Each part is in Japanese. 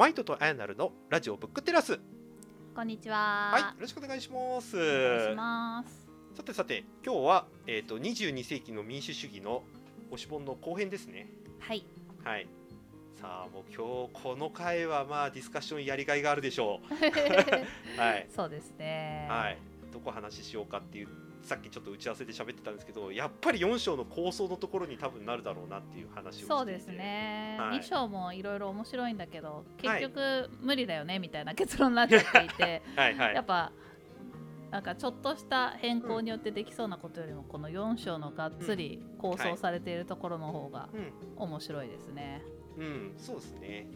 マイトとアヤナルのラジオブックテラスこんにちは。はいよろしくお願いしますお願いします。さてさて今日は、えー、と22世紀の民主主義の推し本の後編ですねはい。はいさあもう今日この回はまあディスカッションやりがいがあるでしょう はいそうですね。はい、どこ話しようかっていうさっきちょっと打ち合わせで喋ってたんですけどやっぱり4章の構想のところに多分なるだろうなっていう話をしていて。そうですね。はい。二章もいろいろ面白いんだけど、はい。結局無理だよねみたいな結論になっちゃっていて、はいはい。やっぱ。なんかちょっとした変更によってできそうなことよりもこの4章のがっつり構想されているところの方が面白いですね。うん、うん、そうですね。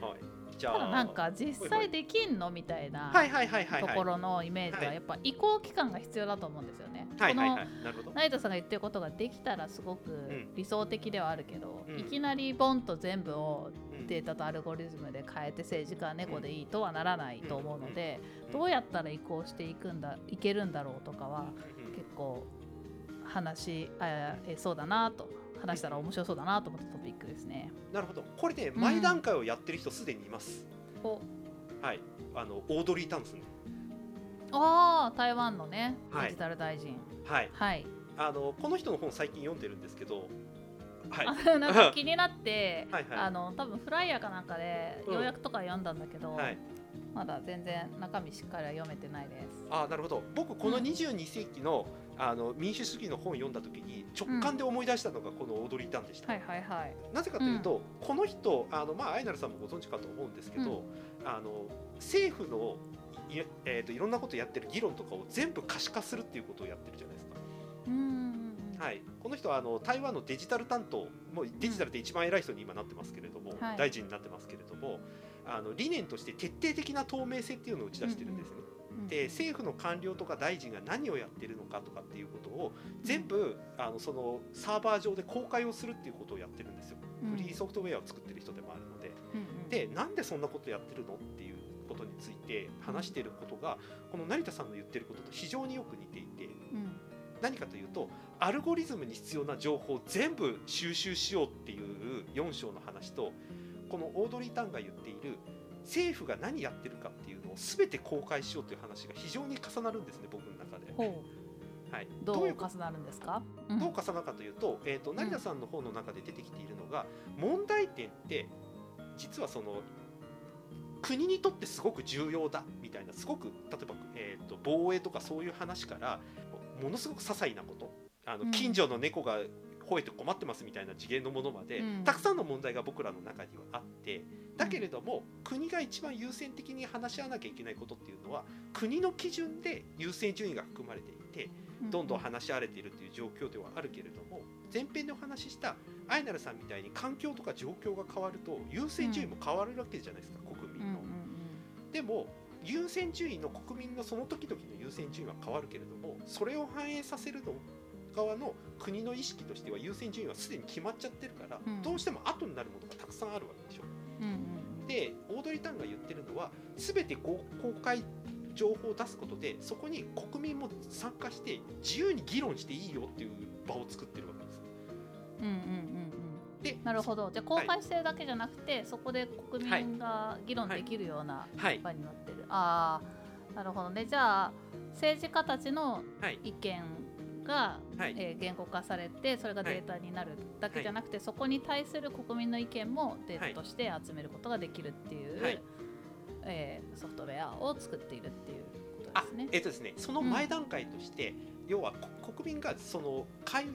はいただなんか実際できんのみたいなところのイメージははい。やっぱ移行期間が必要だと思うんですよね。はいはいこのはいなるほど。ナイトさんが言ってることができたらすごくん。理想的ではあるけど、うん。いきなりボンと全部をうん。データとアルゴリズムで変えて政治家は猫でいいとはならないと思うので、うん。どうやったら移行していくんだいけるんだろうとかはうん結構話あえそうだなと話したら面白そうだなと思ったトピックですね。なるほど。これねうん。前段階をやってる人すでにいます、お。はい。あのオードリー・タンスね。あー台湾のねはい。デジタル大臣。はい。はい、あのこの人の本最近読んでるんですけどはい。あなんか 気になってはいはい。あの多分フライヤーかなんかでうん。要約とか読んだんだけど、はい。まだ全然中身しっかりは読めてないです。あーなるほど。僕このうん。22世紀の,、あの民主主義の本読んだ時に直感で思い出したのがこのオードリー・タンでした、はいはいはい。なぜかというと、この人あの、まあ、アイナルさんもご存知かと思うんですけど、あの政府のい,、えー、といろんなことやってる議論とかを全部可視化するっていうことをやってるじゃないですか。うんうんうん。はい、この人はあの台湾のデジタル担当もうデジタルで一番偉い人に今なってますけれども、はい大臣になってますけれどもあの理念として徹底的な透明性っていうのを打ち出してるんですね。うんで政府の官僚とか大臣が何をやってるのかとかっていうことを全部あのそのサーバー上で公開をするっていうことをやってるんですよ。うん。フリーソフトウェアを作ってる人でもあるので。でなんでそんなことやってるのっていうことについて話していることがこの成田さんの言ってることと非常によく似ていてうん。何かというとアルゴリズムに必要な情報を全部収集しようっていう4章の話とこのオードリー・タンが言っている政府が何やってるかっていうのを全て公開しようという話が非常に重なるんですね僕の中で。ほはい、うどう重なるんですか？どう重なるかというと,、えー、と成田さんの方の中で出てきているのが、問題点って実はその国にとってすごく重要だみたいなすごく例えば、えー、と防衛とかそういう話からものすごく些細なこと。あのうん。近所の猫が吠えて困ってますみたいな次元のものまで、うん。たくさんの問題が僕らの中にはあってだけれども、国が一番優先的に話し合わなきゃいけないことっていうのは国の基準で優先順位が含まれていてどんどん話し合われているという状況ではあるけれども前編でお話ししたアイナルさんみたいに環境とか状況が変わると優先順位も変わるわけじゃないですか、国民の。でも優先順位の国民のその時々の優先順位は変わるけれどもそれを反映させるの側の国の意識としては優先順位はすでに決まっちゃってるから、うんどうしても後になるものがたくさんあるわけでしょ。うんうんうんでオードリー・タンが言ってるのは全て公公開情報を出すことでそこに国民も参加して自由に議論していいよっていう場を作ってるわけです。うんうんうんうん。でなるほど。じゃあ公開してるだけじゃなくて、そこで国民が議論できるようなはい場になってる。ああ、なるほどね。じゃあ政治家たちのはい意見が、はい。えー言語化されてそれがデータになるだけじゃなくて、そこに対する国民の意見もデータとして集めることができるっていう、はい。えーソフトウェアを作っているっていうことあですね。えっとですねその前段階として、要はこ国民がその会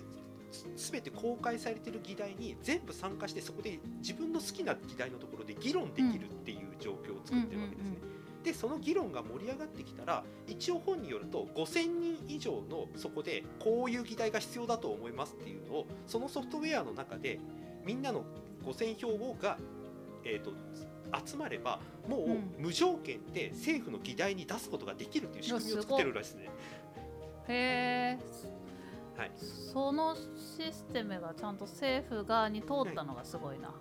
すべて公開されている議題に全部参加してそこで自分の好きな議題のところで議論できるっていう状況を作ってるわけですね。でその議論が盛り上がってきたら一応本によると5000人以上のそこでこういう議題が必要だと思いますっていうのをそのソフトウェアの中でみんなの5000票が、えー、と集まればもううん無条件で政府の議題に出すことができるっていう仕組みを作ってるらしいですね。へえ、はいそのシステムがちゃんと政府側に通ったのがすごいな。はい、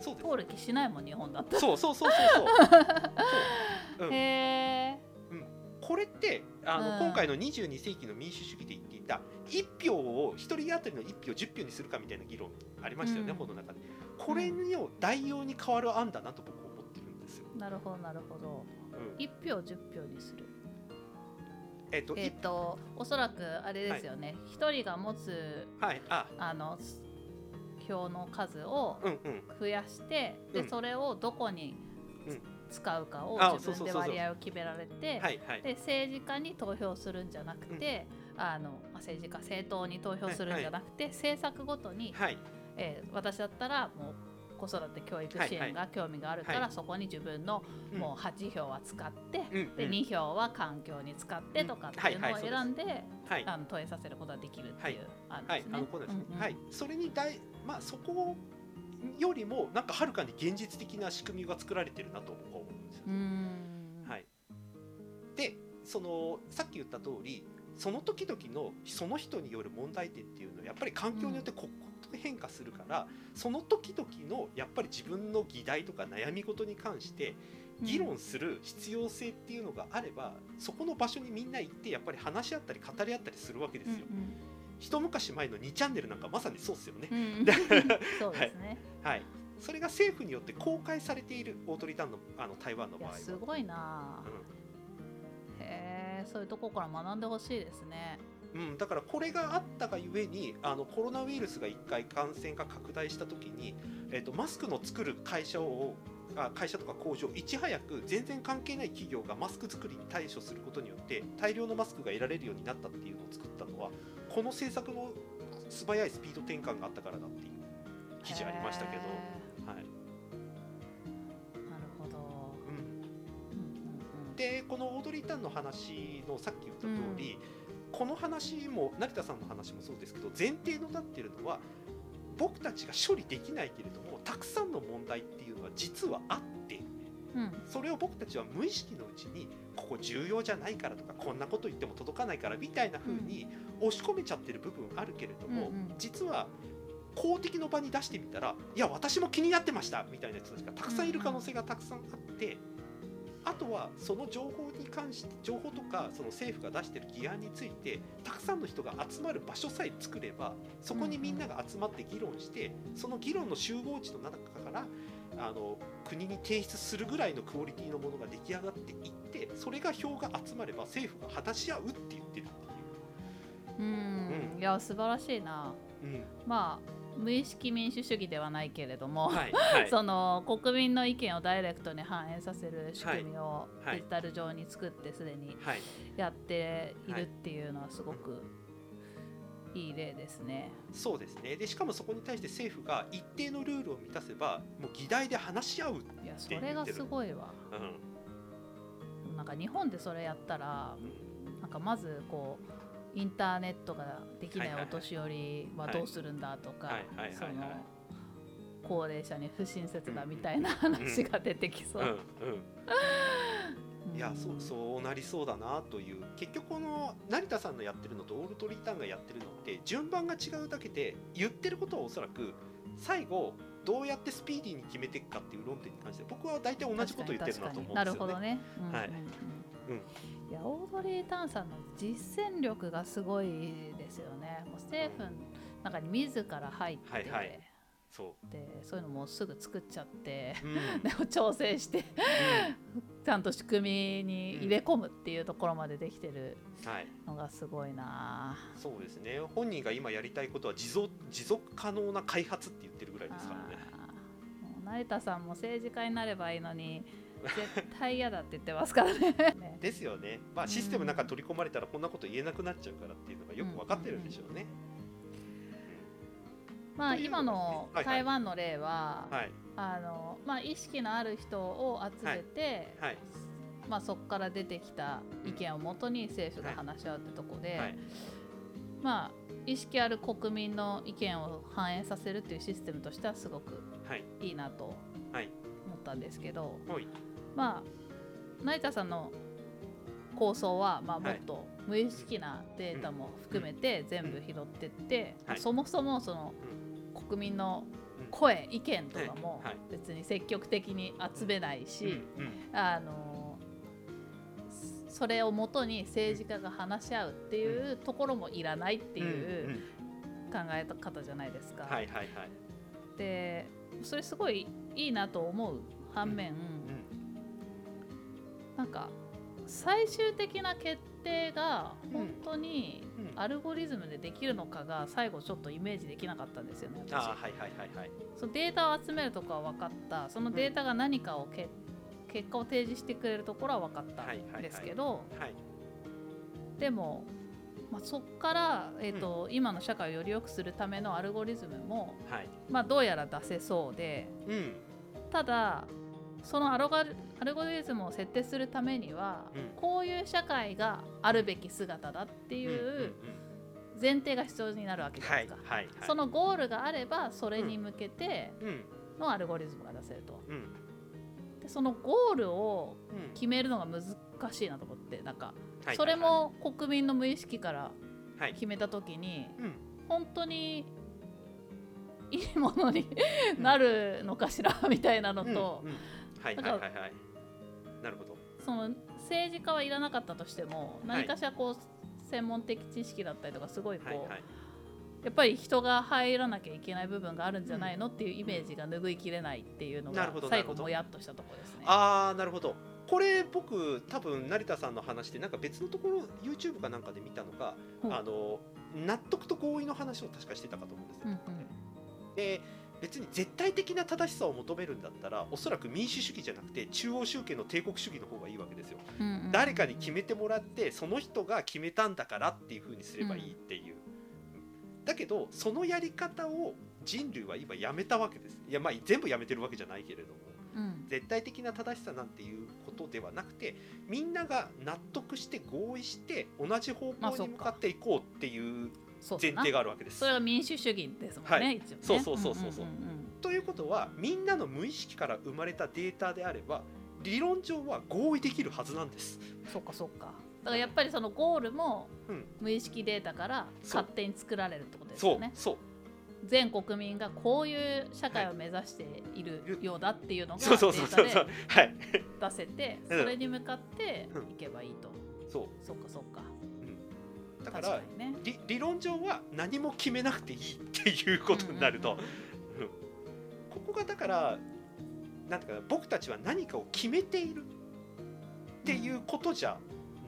そうです。通る気しないもん日本だって。そうそうそうそうそう。そう、うん、へえ。これってあの、うん。今回の22世紀の民主主義で言っていた1票を1人当たりの1票10票にするかみたいな議論ありましたよね、うん。この中で。これを代用に変わる案だなと僕は思ってるんなるほどなるほど。うん。1票10票にする。えっと、えっ、とおそらくあれですよね。一、人が持つはい。あ。あの票の数をうんうん。増やして、うん。でそれをどこにうん。使うかをあ自分で割合を決められてはいはい。で政治家に投票するんじゃなくて、あのまあ政治家政党に投票するんじゃなくて、政策ごとに、はい。えー私だったらもう子育て教育支援が興味があるから、はい。そこに自分のうん。もう8票は使って、うんでうん。2票は環境に使ってとかっていうのをはいはい選んで、はい。あの投影させることができるっていう、はい。あですね、うんうん。はい。それに大まあそこよりもなんかはるかに現実的な仕組みが作られてるなと僕は思うんですようーん。はい、でそのさっき言った通りその時々のその人による問題点っていうのはやっぱり環境によって刻々と変化するから、その時々のやっぱり自分の議題とか悩み事に関して議論する必要性っていうのがあれば、そこの場所にみんな行ってやっぱり話し合ったり語り合ったりするわけですよ。一昔前の2チャンネルなんかまさにそうですよね。そうですね。はい、それが政府によって公開されているオートリターンのあの台湾のい場合すごいな。うん。へえそういうとこから学んでほしいですね。うん、だからこれがあったがゆえにあのコロナウイルスが1回感染が拡大した時に、えっとマスクの作る会社をあ会社とか工場いち早く全然関係ない企業がマスク作りに対処することによって大量のマスクが得られるようになったっていうのを作ったのはこの政策の素早いスピード転換があったからだっていう記事ありましたけど、へはい。ーなるほど。うん、うんうんうんでこのオードリー・タンの話のさっき言った通り、この話も成田さんの話もそうですけど前提のなっているのは僕たちが処理できないけれどもたくさんの問題っていうのは実はあってうんそれを僕たちは無意識のうちにここ重要じゃないからとかこんなこと言っても届かないからみたいな風に押し込めちゃってる部分あるけれども、うんうん実は公的の場に出してみたらいや私も気になってましたみたいな人たちがたくさんいる可能性がたくさんあって。あとはその情報に関して情報とかその政府が出してる議案についてたくさんの人が集まる場所さえ作ればそこにみんなが集まって議論してその議論の集合値の中からあの国に提出するぐらいのクオリティのものが出来上がっていってそれが票が集まれば政府が話し合うって言ってるってう。ん。いや素晴らしいな。いう、うん。まあ無意識民主主義ではないけれども、はいはい。その国民の意見をダイレクトに反映させる仕組みをはいデジタル上に作ってすでにはい。やっているっていうのはすごくいい例ですね。そうですね。でしかもそこに対して政府が一定のルールを満たせばもう議題で話し合う、いやそれがすごいわ。うん。なんか日本でそれやったらなんかまずこうインターネットができないお年寄りはどうするんだとかそのはい高齢者に不親切だみたいな話が出てきそう。いやそうそうなりそうだなという。結局この成田さんのやってるのとオールトリーターンがやってるのって順番が違うだけで言ってることはおそらく最後どうやってスピーディーに決めていくかっていう論点に関して僕は大体同じこと言ってるなと思うんですよね。なるほどね。うんうんはいうん。うん。いやオードリー・タンさんの実践力がすごいですよね。もう政府の中に自ら入って、はいはいそでそういうのもすぐ作っちゃって、う、う んでも調整してちゃんと仕組みに入れ込むっていうところまでできてるはい、のがすごいな。そうですね本人が今やりたいことは持続持続可能な開発って言ってるぐらいですからね。成田さんも政治家になればいいのに 絶対嫌だって言ってますからね。ね ですよね、まあ、システムの中に取り込まれたらこんなこと言えなくなっちゃうからっていうのがよく分かってるんでしょうね。まあという今のはいはい。台湾の例は、はい。あのまあ、意識のある人を集めて、はい。まあ、そこから出てきた意見をもとに政府が話し合うってとこで、はい。まあ、意識ある国民の意見を反映させるっていうシステムとしてはすごくはい。いいなとはい。思ったんですけど、はい。まあ成田さんの構想は、まあ、もはい。っと無意識なデータも含めて全部拾ってって、はい。そもそもその国民の声意見とかもはい。別に積極的に集めないし、あのそれをもとに政治家が話し合うっていうところもいらないっていう考え方じゃないですか。でそれすごいいいなと思う反面、うんなんか最終的な決定が本当にうんアルゴリズムでできるのかが最後ちょっとイメージできなかったんですよね私。ああはいはいはいはいそのデータを集めるとこは分かった。そのデータが何かをけ、結果を提示してくれるところは分かったんですけど、はいでも、まあ、そこから、えーと今の社会をより良くするためのアルゴリズムも、はい。まあ、どうやら出せそうでうん。ただそのアルゴアルゴリズムを設定するためには、うん。こういう社会があるべき姿だっていう前提が必要になるわけじゃなはいいですか。はいはいそのゴールがあればそれに向けてうん。のアルゴリズムが出せると。うん。でそのゴールをうん。決めるのが難しいなと思ってなんかはいそれも国民の無意識からはい。決めた時にうん。本当にいいものになるのかしらみたいなのとうんうんはいはいはいはい。なるほど。その政治家はいらなかったとしても何かしらこう専門的知識だったりとかすごいこはいうはい。やっぱり人が入らなきゃいけない部分があるんじゃないのっていうイメージが拭いきれないっていうのが最後もやっとしたところですね。ああなるほど。これ僕多分成田さんの話でなんか別のところ YouTube かなんかで見たのが、うん。あの納得と合意の話を確かしてたかと思うんですよ、うんうん。で別に絶対的な正しさを求めるんだったらおそらく民主主義じゃなくて中央集権の帝国主義の方がいいわけですよ、うんうん。誰かに決めてもらってその人が決めたんだからっていう風にすればいいっていう、だけどそのやり方を人類は今やめたわけです。いやまあ全部やめてるわけじゃないけれども。うん。絶対的な正しさなんていうことではなくてみんなが納得して合意して同じ方向に向かっていこうっていう前提があるわけです。それが民主主義ですもんね、はい。一応ね。そうそうそうそうそう。ということはみんなの無意識から生まれたデータであれば理論上は合意できるはずなんです。そうかそうか。だからやっぱりそのゴールもうん。無意識データから勝手に作られるってことですよね。そう全国民がこういう社会を目指しているようだっていうのがデータで出せてうん。それに向かっていけばいいと、そう。そっかそっかだからにね。理理論上は何も決めなくていいっていうことになると、うんうんうんここがだからなんていうかな僕たちは何かを決めているっていうことじゃ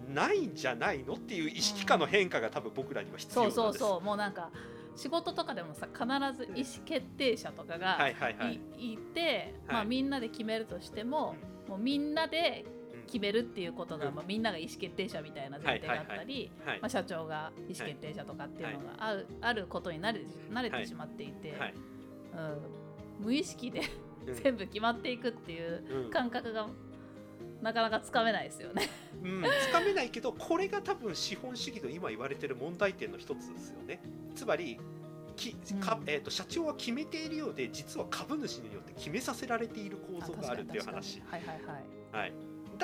ないんじゃないのっていう意識化の変化が多分僕らには必要なんです。そうそうそう。もうなんか仕事とかでもさ必ず意思決定者とかがはいはいはい。い。いて、まあ、はい。みんなで決めるとしても、もうみんなで決めるっていうことが、うん。まあ、みんなが意思決定者みたいな前提があったり、はいまあ、社長が意思決定者とかっていうのがある,、あることに慣れ慣れてしまっていて、はい。うん、無意識でうん。全部決まっていくっていううん感覚がなかなかつかめないですよね。うん、つかめないけどこれが多分資本主義の今言われてる問題点の一つですよね。つまりきかうん。えー、と社長は決めているようで実は株主によって決めさせられている構造があるっていう話。はいはいはい。はい、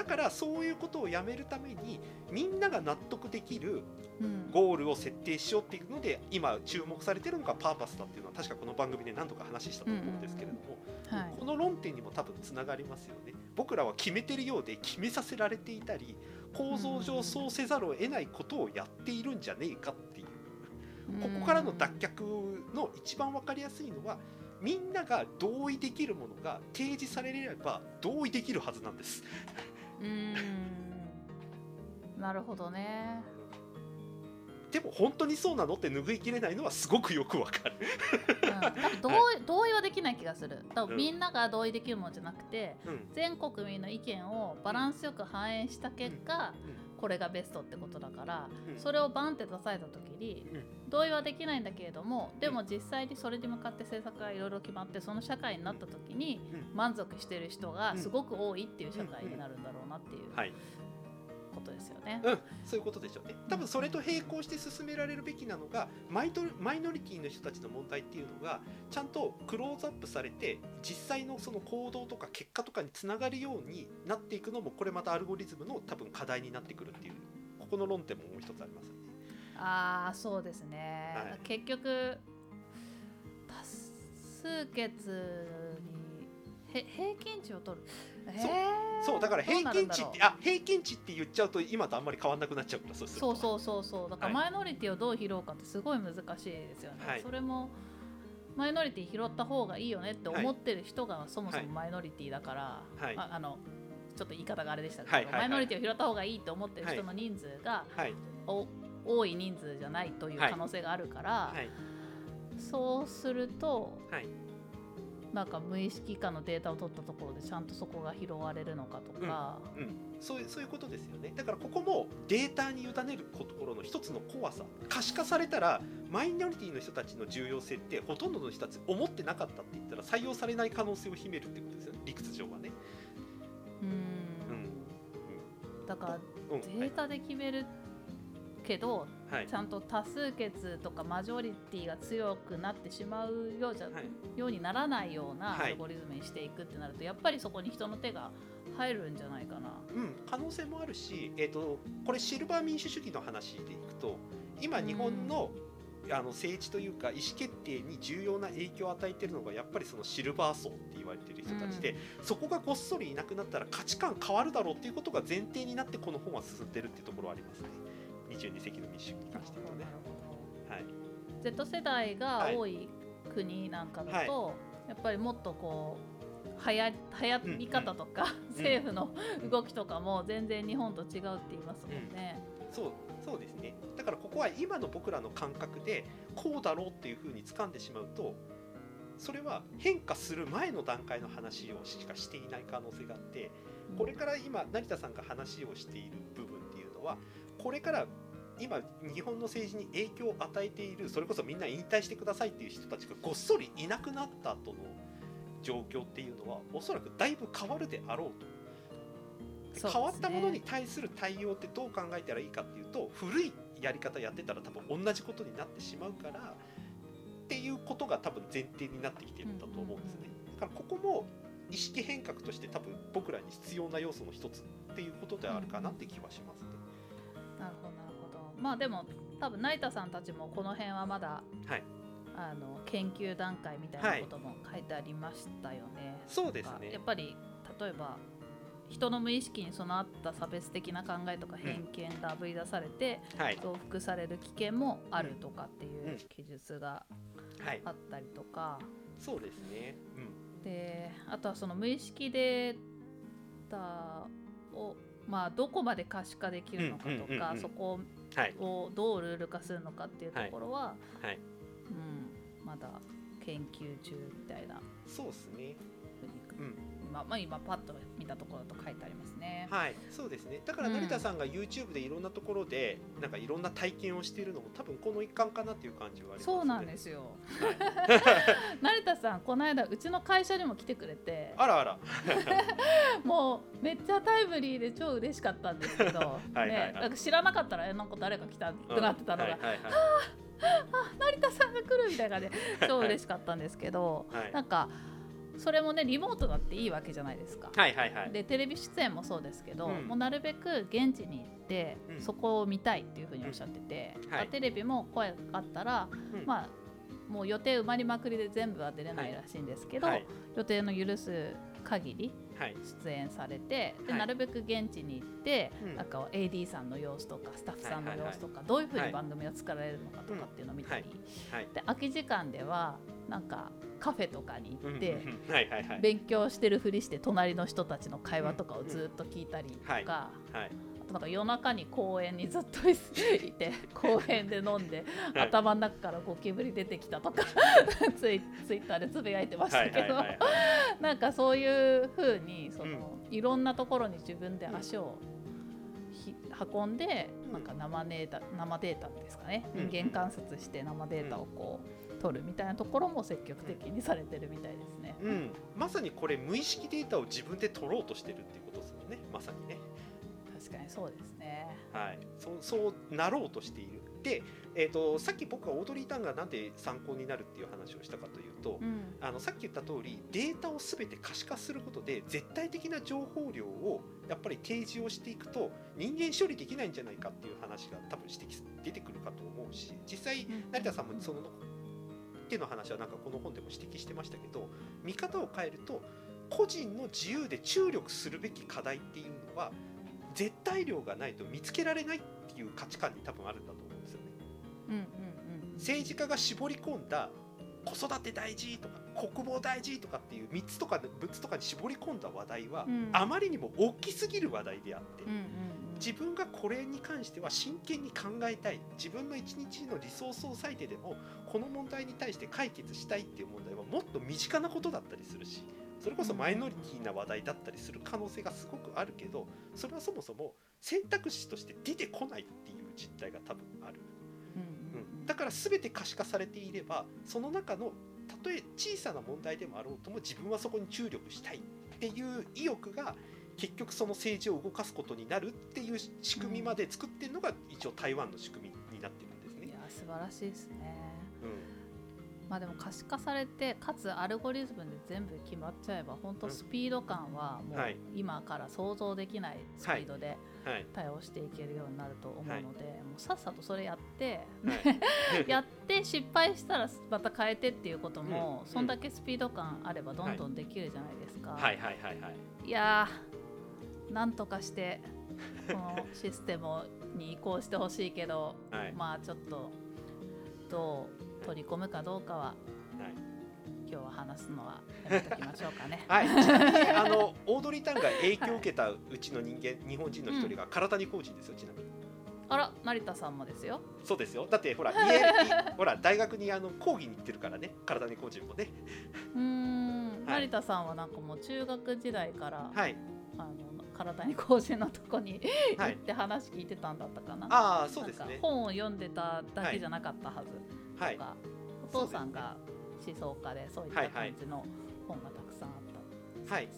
だからそういうことをやめるためにみんなが納得できるうん。ゴールを設定しようっていうので今注目されているのがパーパスだっていうのは確かこの番組で何度か話したと思うんですけれども、はい。この論点にも多分つながりますよね。僕らは決めてるようで決めさせられていたり構造上そうせざるを得ないことをやっているんじゃねえかっていう。ここからの脱却の一番分かりやすいのはみんなが同意できるものが提示されれば同意できるはずなんです。うーん。なるほどね。でも本当にそうなのって拭いきれないのはすごくよくわかる。うん、多分同意同意はできない気がする。多分うんみんなが同意できるものじゃなくてうん。全国民の意見をバランスよく反映した結果うこれがベストってことだからうん。それをバンって出された時にうん。同意はできないんだけれどもでも実際にそれに向かって政策がいろいろ決まってその社会になった時にうん。満足してる人がすごく多いっていう社会になるんだろうなっていう。はい、ことですよね。うん、そういうことでしょうね。多分それと並行して進められるべきなのがマイトマイノリティの人たちの問題っていうのがちゃんとクローズアップされて実際のその行動とか結果とかにつながるようになっていくのもこれまたアルゴリズムの多分課題になってくるっていうここの論点ももう一つありますよね。ああそうですね、はい結局多数決にへ平均値を取るえーそうだから平均値ってあ平均値って言っちゃうと今とあんまり変わんなくなっちゃうからそうそうそうそう。そうだからはマイノリティをどう拾うかってすごい難しいですよね、はい。それもマイノリティ拾った方がいいよねって思ってる人がそもそはい。もマイノリティだから、はい。ああのちょっと言い方があれでしたけど、マイノリティを拾った方がいいと思ってる人の人数が、お多い人数じゃないという可能性があるから、そうすると、なんか無意識化のデータを取ったところでちゃんとそこが拾われるのかとか、うん、うん、そういうそういうことですよね。だからここもデータに委ねるところの一つの怖さ。可視化されたらマイノリティの人たちの重要性ってほとんどの人たち思ってなかったって言ったら採用されない可能性を秘めるってことですよね。理屈上はね。うん、うん、だからデータで決めるけど、はい、ちゃんと多数決とかマジョリティが強くなってしまうようじゃ、はい、ようにならないようなアルゴリズムにしていくってなると、やっぱりそこに人の手が入るんじゃないかな。うん、可能性もあるし、えーと、これシルバー民主主義の話でいくと今日本の、あの政治というか意思決定に重要な影響を与えているのがやっぱりそのシルバー層って言われてる人たちで、うん、そこがごっそりいなくなったら価値観変わるだろうっていうことが前提になってこの本は進んでるっていうところはありますね。22世紀の民主主義に関してはね。はい、Z 世代が多い国なんかだと、はい、やっぱりもっとこうはや流行り方とか、うん。うん、政府の動きとかも全然日本と違うって言いますもんね。うん、そうそうですね。だからここは今の僕らの感覚でこうだろうっていうふうに掴んでしまうとそれは変化する前の段階の話をしかしていない可能性があってこれから今成田さんが話をしている部分のはこれから今日本の政治に影響を与えているそれこそみんな引退してくださいっていう人たちがごっそりいなくなった後の状況っていうのはおそらくだいぶ変わるであろうと。ね、変わったものに対する対応ってどう考えたらいいかっていうと古いやり方やってたら多分同じことになってしまうからっていうことが多分前提になってきてるんだと思うんですね。だからここも意識変革として多分僕らに必要な要素の一つっていうことであるかなって気はしますね。まあでも多分成田さんたちもこの辺はまだ、はい、あの研究段階みたいなことも書いてありましたよね。はい、そうですね。やっぱり例えば人の無意識に備わった差別的な考えとか偏見があぶり出されて、増幅される危険もあるとかっていう記述があったりとか、そうですね、うん、であとはその無意識データをまあどこまで可視化できるのかとか、そこをどうルール化するのかっていうところは、はい。はい、うん、まだ研究中みたいな。そうですね、うん、今,、まあ、今パッと見たところだと書いてありますね。はい。そうですね。だから成田さんが YouTube でいろんなところで、なんかいろんな体験をしているのも多分この一環かなっていう感じはあります、ね、そうなんですよ、はい、成田さんこの間うちの会社にも来てくれて。あらあら。もうめっちゃタイムリーで超嬉しかったんですけど。はいはい、ね、なんか知らなかったらえなんか誰か来たってなってたのが、うんはいはいはい。あ成田さんが来るみたいな感じで超嬉しかったんですけど、はい、なんかそれもねリモートだっていいわけじゃないですか。はいはいはい、でテレビ出演もそうですけど、うん、もうなるべく現地に行って、うん、そこを見たいっていうふうにおっしゃってて、うん。はい、テレビも声がかかったら、まあもう予定埋まりまくりで全部は出れないらしいんですけど、はい、予定の許す限り出演されて、でなるべく現地に行って、なんか AD さんの様子とかスタッフさんの様子とか、どういうふうに番組が作られるのかとかっていうのを見たり、で空き時間ではなんかカフェとかに行って勉強してるふりして隣の人たちの会話とかをずっと聞いたりとか。なんか夜中に公園にずっといて 公園で飲んで、はい、頭の中からゴキブリ出てきたとか ツイツイッターでつぶやいてましたけど、なんかそういうふうにその、うん、いろんなところに自分で足を運んで、うん、なんか生データ生データですかね、人間観察して生データをこう、取るみたいなところも積極的にされてるみたいですね、うん、まさにこれ無意識データを自分で取ろうとしてるっていうことですよね。まさにね。確かにそうですね。はい、そそうなろうとしている。で、えーと、さっき僕はオードリー・タンがなんで参考になるっていう話をしたかというと、うん、あのさっき言った通りデータを全て可視化することで絶対的な情報量をやっぱり提示をしていくと人間処理できないんじゃないかっていう話が多分指摘出てくるかと思うし実際成田さんもその手の話はなんかこの本でも指摘してましたけど見方を変えると個人の自由で注力するべき課題っていうのは絶対量がないと見つけられないっていう価値観に多分あるんだと思うんですよね。うんうんうん、政治家が絞り込んだ子育て大事とか国防大事とかっていう3つとか6つとかに絞り込んだ話題は、うん、あまりにも大きすぎる話題であって、うんうんうん、自分がこれに関しては真剣に考えたい自分の一日のリソースを割いてでもこの問題に対して解決したいっていう問題はもっと身近なことだったりするしそれこそマイノリティな話題だったりする可能性がすごくあるけどそれはそもそも選択肢として出てこないっていう実態が多分ある。うん、だから全て可視化されていればその中のたとえ小さな問題でもあろうとも自分はそこに注力したいっていう意欲が結局その政治を動かすことになるっていう仕組みまで作ってるのが一応台湾の仕組みになってるんですね。いや素晴らしいですね。うんまあでも可視化されてかつアルゴリズムで全部決まっちゃえば本当スピード感はもう今から想像できないスピードで対応していけるようになると思うので、もうさっさとそれやって、やって失敗したらまた変えてっていうことも、そんだけスピード感あればどんどんできるじゃないですか。はい。はい。はい。はい、いやなんとかしてこのシステムに移行してほしいけど、まあちょっとどう取り込むかどうかは、はい、今日は話すのはやめときましょうかね。はい、ちなみにあのオードリー・タンが影響を受けたうちの人間、はい、日本人の一人が唐谷浩人ですよちなみに。あら成田さんもですよ。そうですよ。だってほら家ほら大学にあの講義に行ってるからね唐谷浩人もね。うん、はい、成田さんはなんかもう中学時代から、はい、あの体に工事のとこに行って話聞いてたんだったかな。ああそうですね。本を読んでただけじゃなかったはず。とか、はい、お父さんが思想家でそういった感じの本がたくさんあったはい、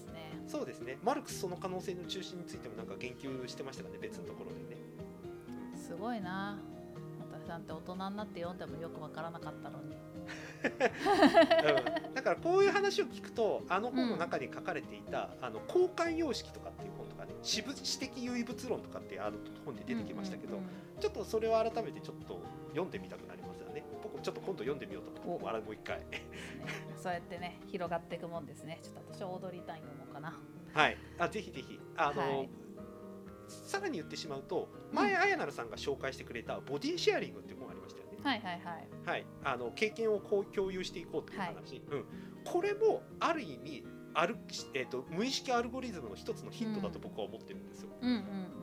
そうですね。マルクスその可能性の中心についてもなんか言及してましたかね別のところでね。すごいな。私なんて大人になって読んでもよくわからなかったのに。うん、だからこういう話を聞くとあの本の中に書かれていた、うん、あの交換様式とかっていう本とかね私私的唯物論とかってある本で出てきましたけど、ちょっとそれを改めてちょっと読んでみたくなりますちょっと今度読んでみようと。思ってもう一回、ね、そうやってね広がっていくもんですね。ちょっと私は踊りたいのもかな。はい。あぜひぜひ。あの、はい。さらに言ってしまうと前あやなるさんが紹介してくれた「ボディシェアリング」っていう本ありましたよね。はいはいはい。はい、あの経験をこう共有していこうっていう話、はい、うん、これもある意味ある、えーと、無意識アルゴリズムの一つのヒントだと僕は思ってるんですよ。うん、うん、うん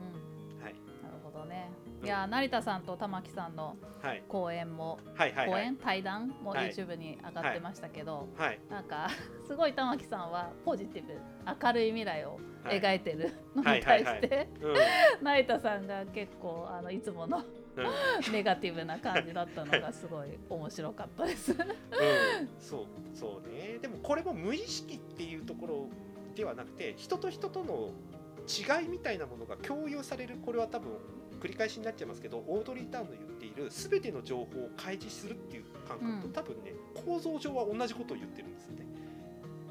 ね。いや、成田さんと玉木さんの講演も、はいはいはい、講演対談も YouTube に上がってましたけど、はい、なんか すごい玉木さんはポジティブ明るい未来を描いてるのに対して 成田さんが結構あのいつもの ネガティブな感じだったのがすごい面白かったです。うん、そうそうね。でもこれも無意識っていうところではなくて人と人との違いみたいなものが共有されるこれは多分繰り返しになっちゃいますけどオードリー・ターンの言っている全ての情報を開示するっていう感覚と、多分ね構造上は同じことを言ってるんですよね。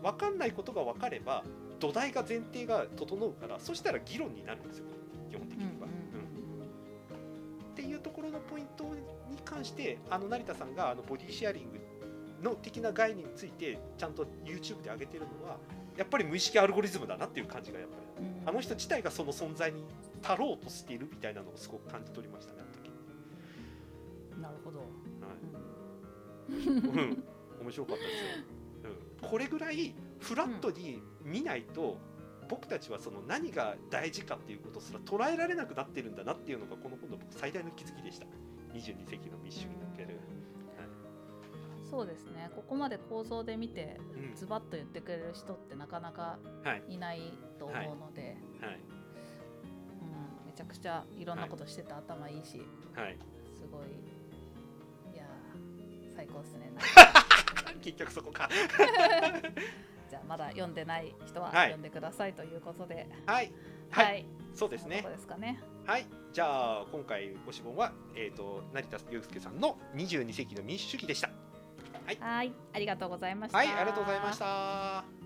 分かんないことが分かれば土台が前提が整うからそしたら議論になるんですよ。基本的には。っていうところのポイントに関してあの成田さんがあのボディシェアリングの的な概念についてちゃんと YouTube で上げてるのはやっぱり無意識アルゴリズムだなっていう感じがやっぱり、うん、あの人自体がその存在に足ろうとしているみたいなのをすごく感じ取りましたねあの時。なるほど、はい。うん、面白かったですよ、うん、これぐらいフラットに見ないと、僕たちはその何が大事かっていうことすら捉えられなくなってるんだなっていうのがこの本の僕最大の気づきでした。22世紀の民主主義における、はい、そうですね。ここまで構造で見てズバッと言ってくれる人ってなかなかいないと思うので、はい。はい、くちゃいろんなことしてた、頭いいし、はい、すごい。いや最高ですね。結局そこか。じゃあまだ読んでない人は読んでくださいということで、はい、はい、はい、そうですね。ですかね。はい、じゃあ今回ご志望はえっ、ー、と成田悠介さんの22世紀の民主主義でした。はい、はい。ありがとうございました。はい、ありがとうございました。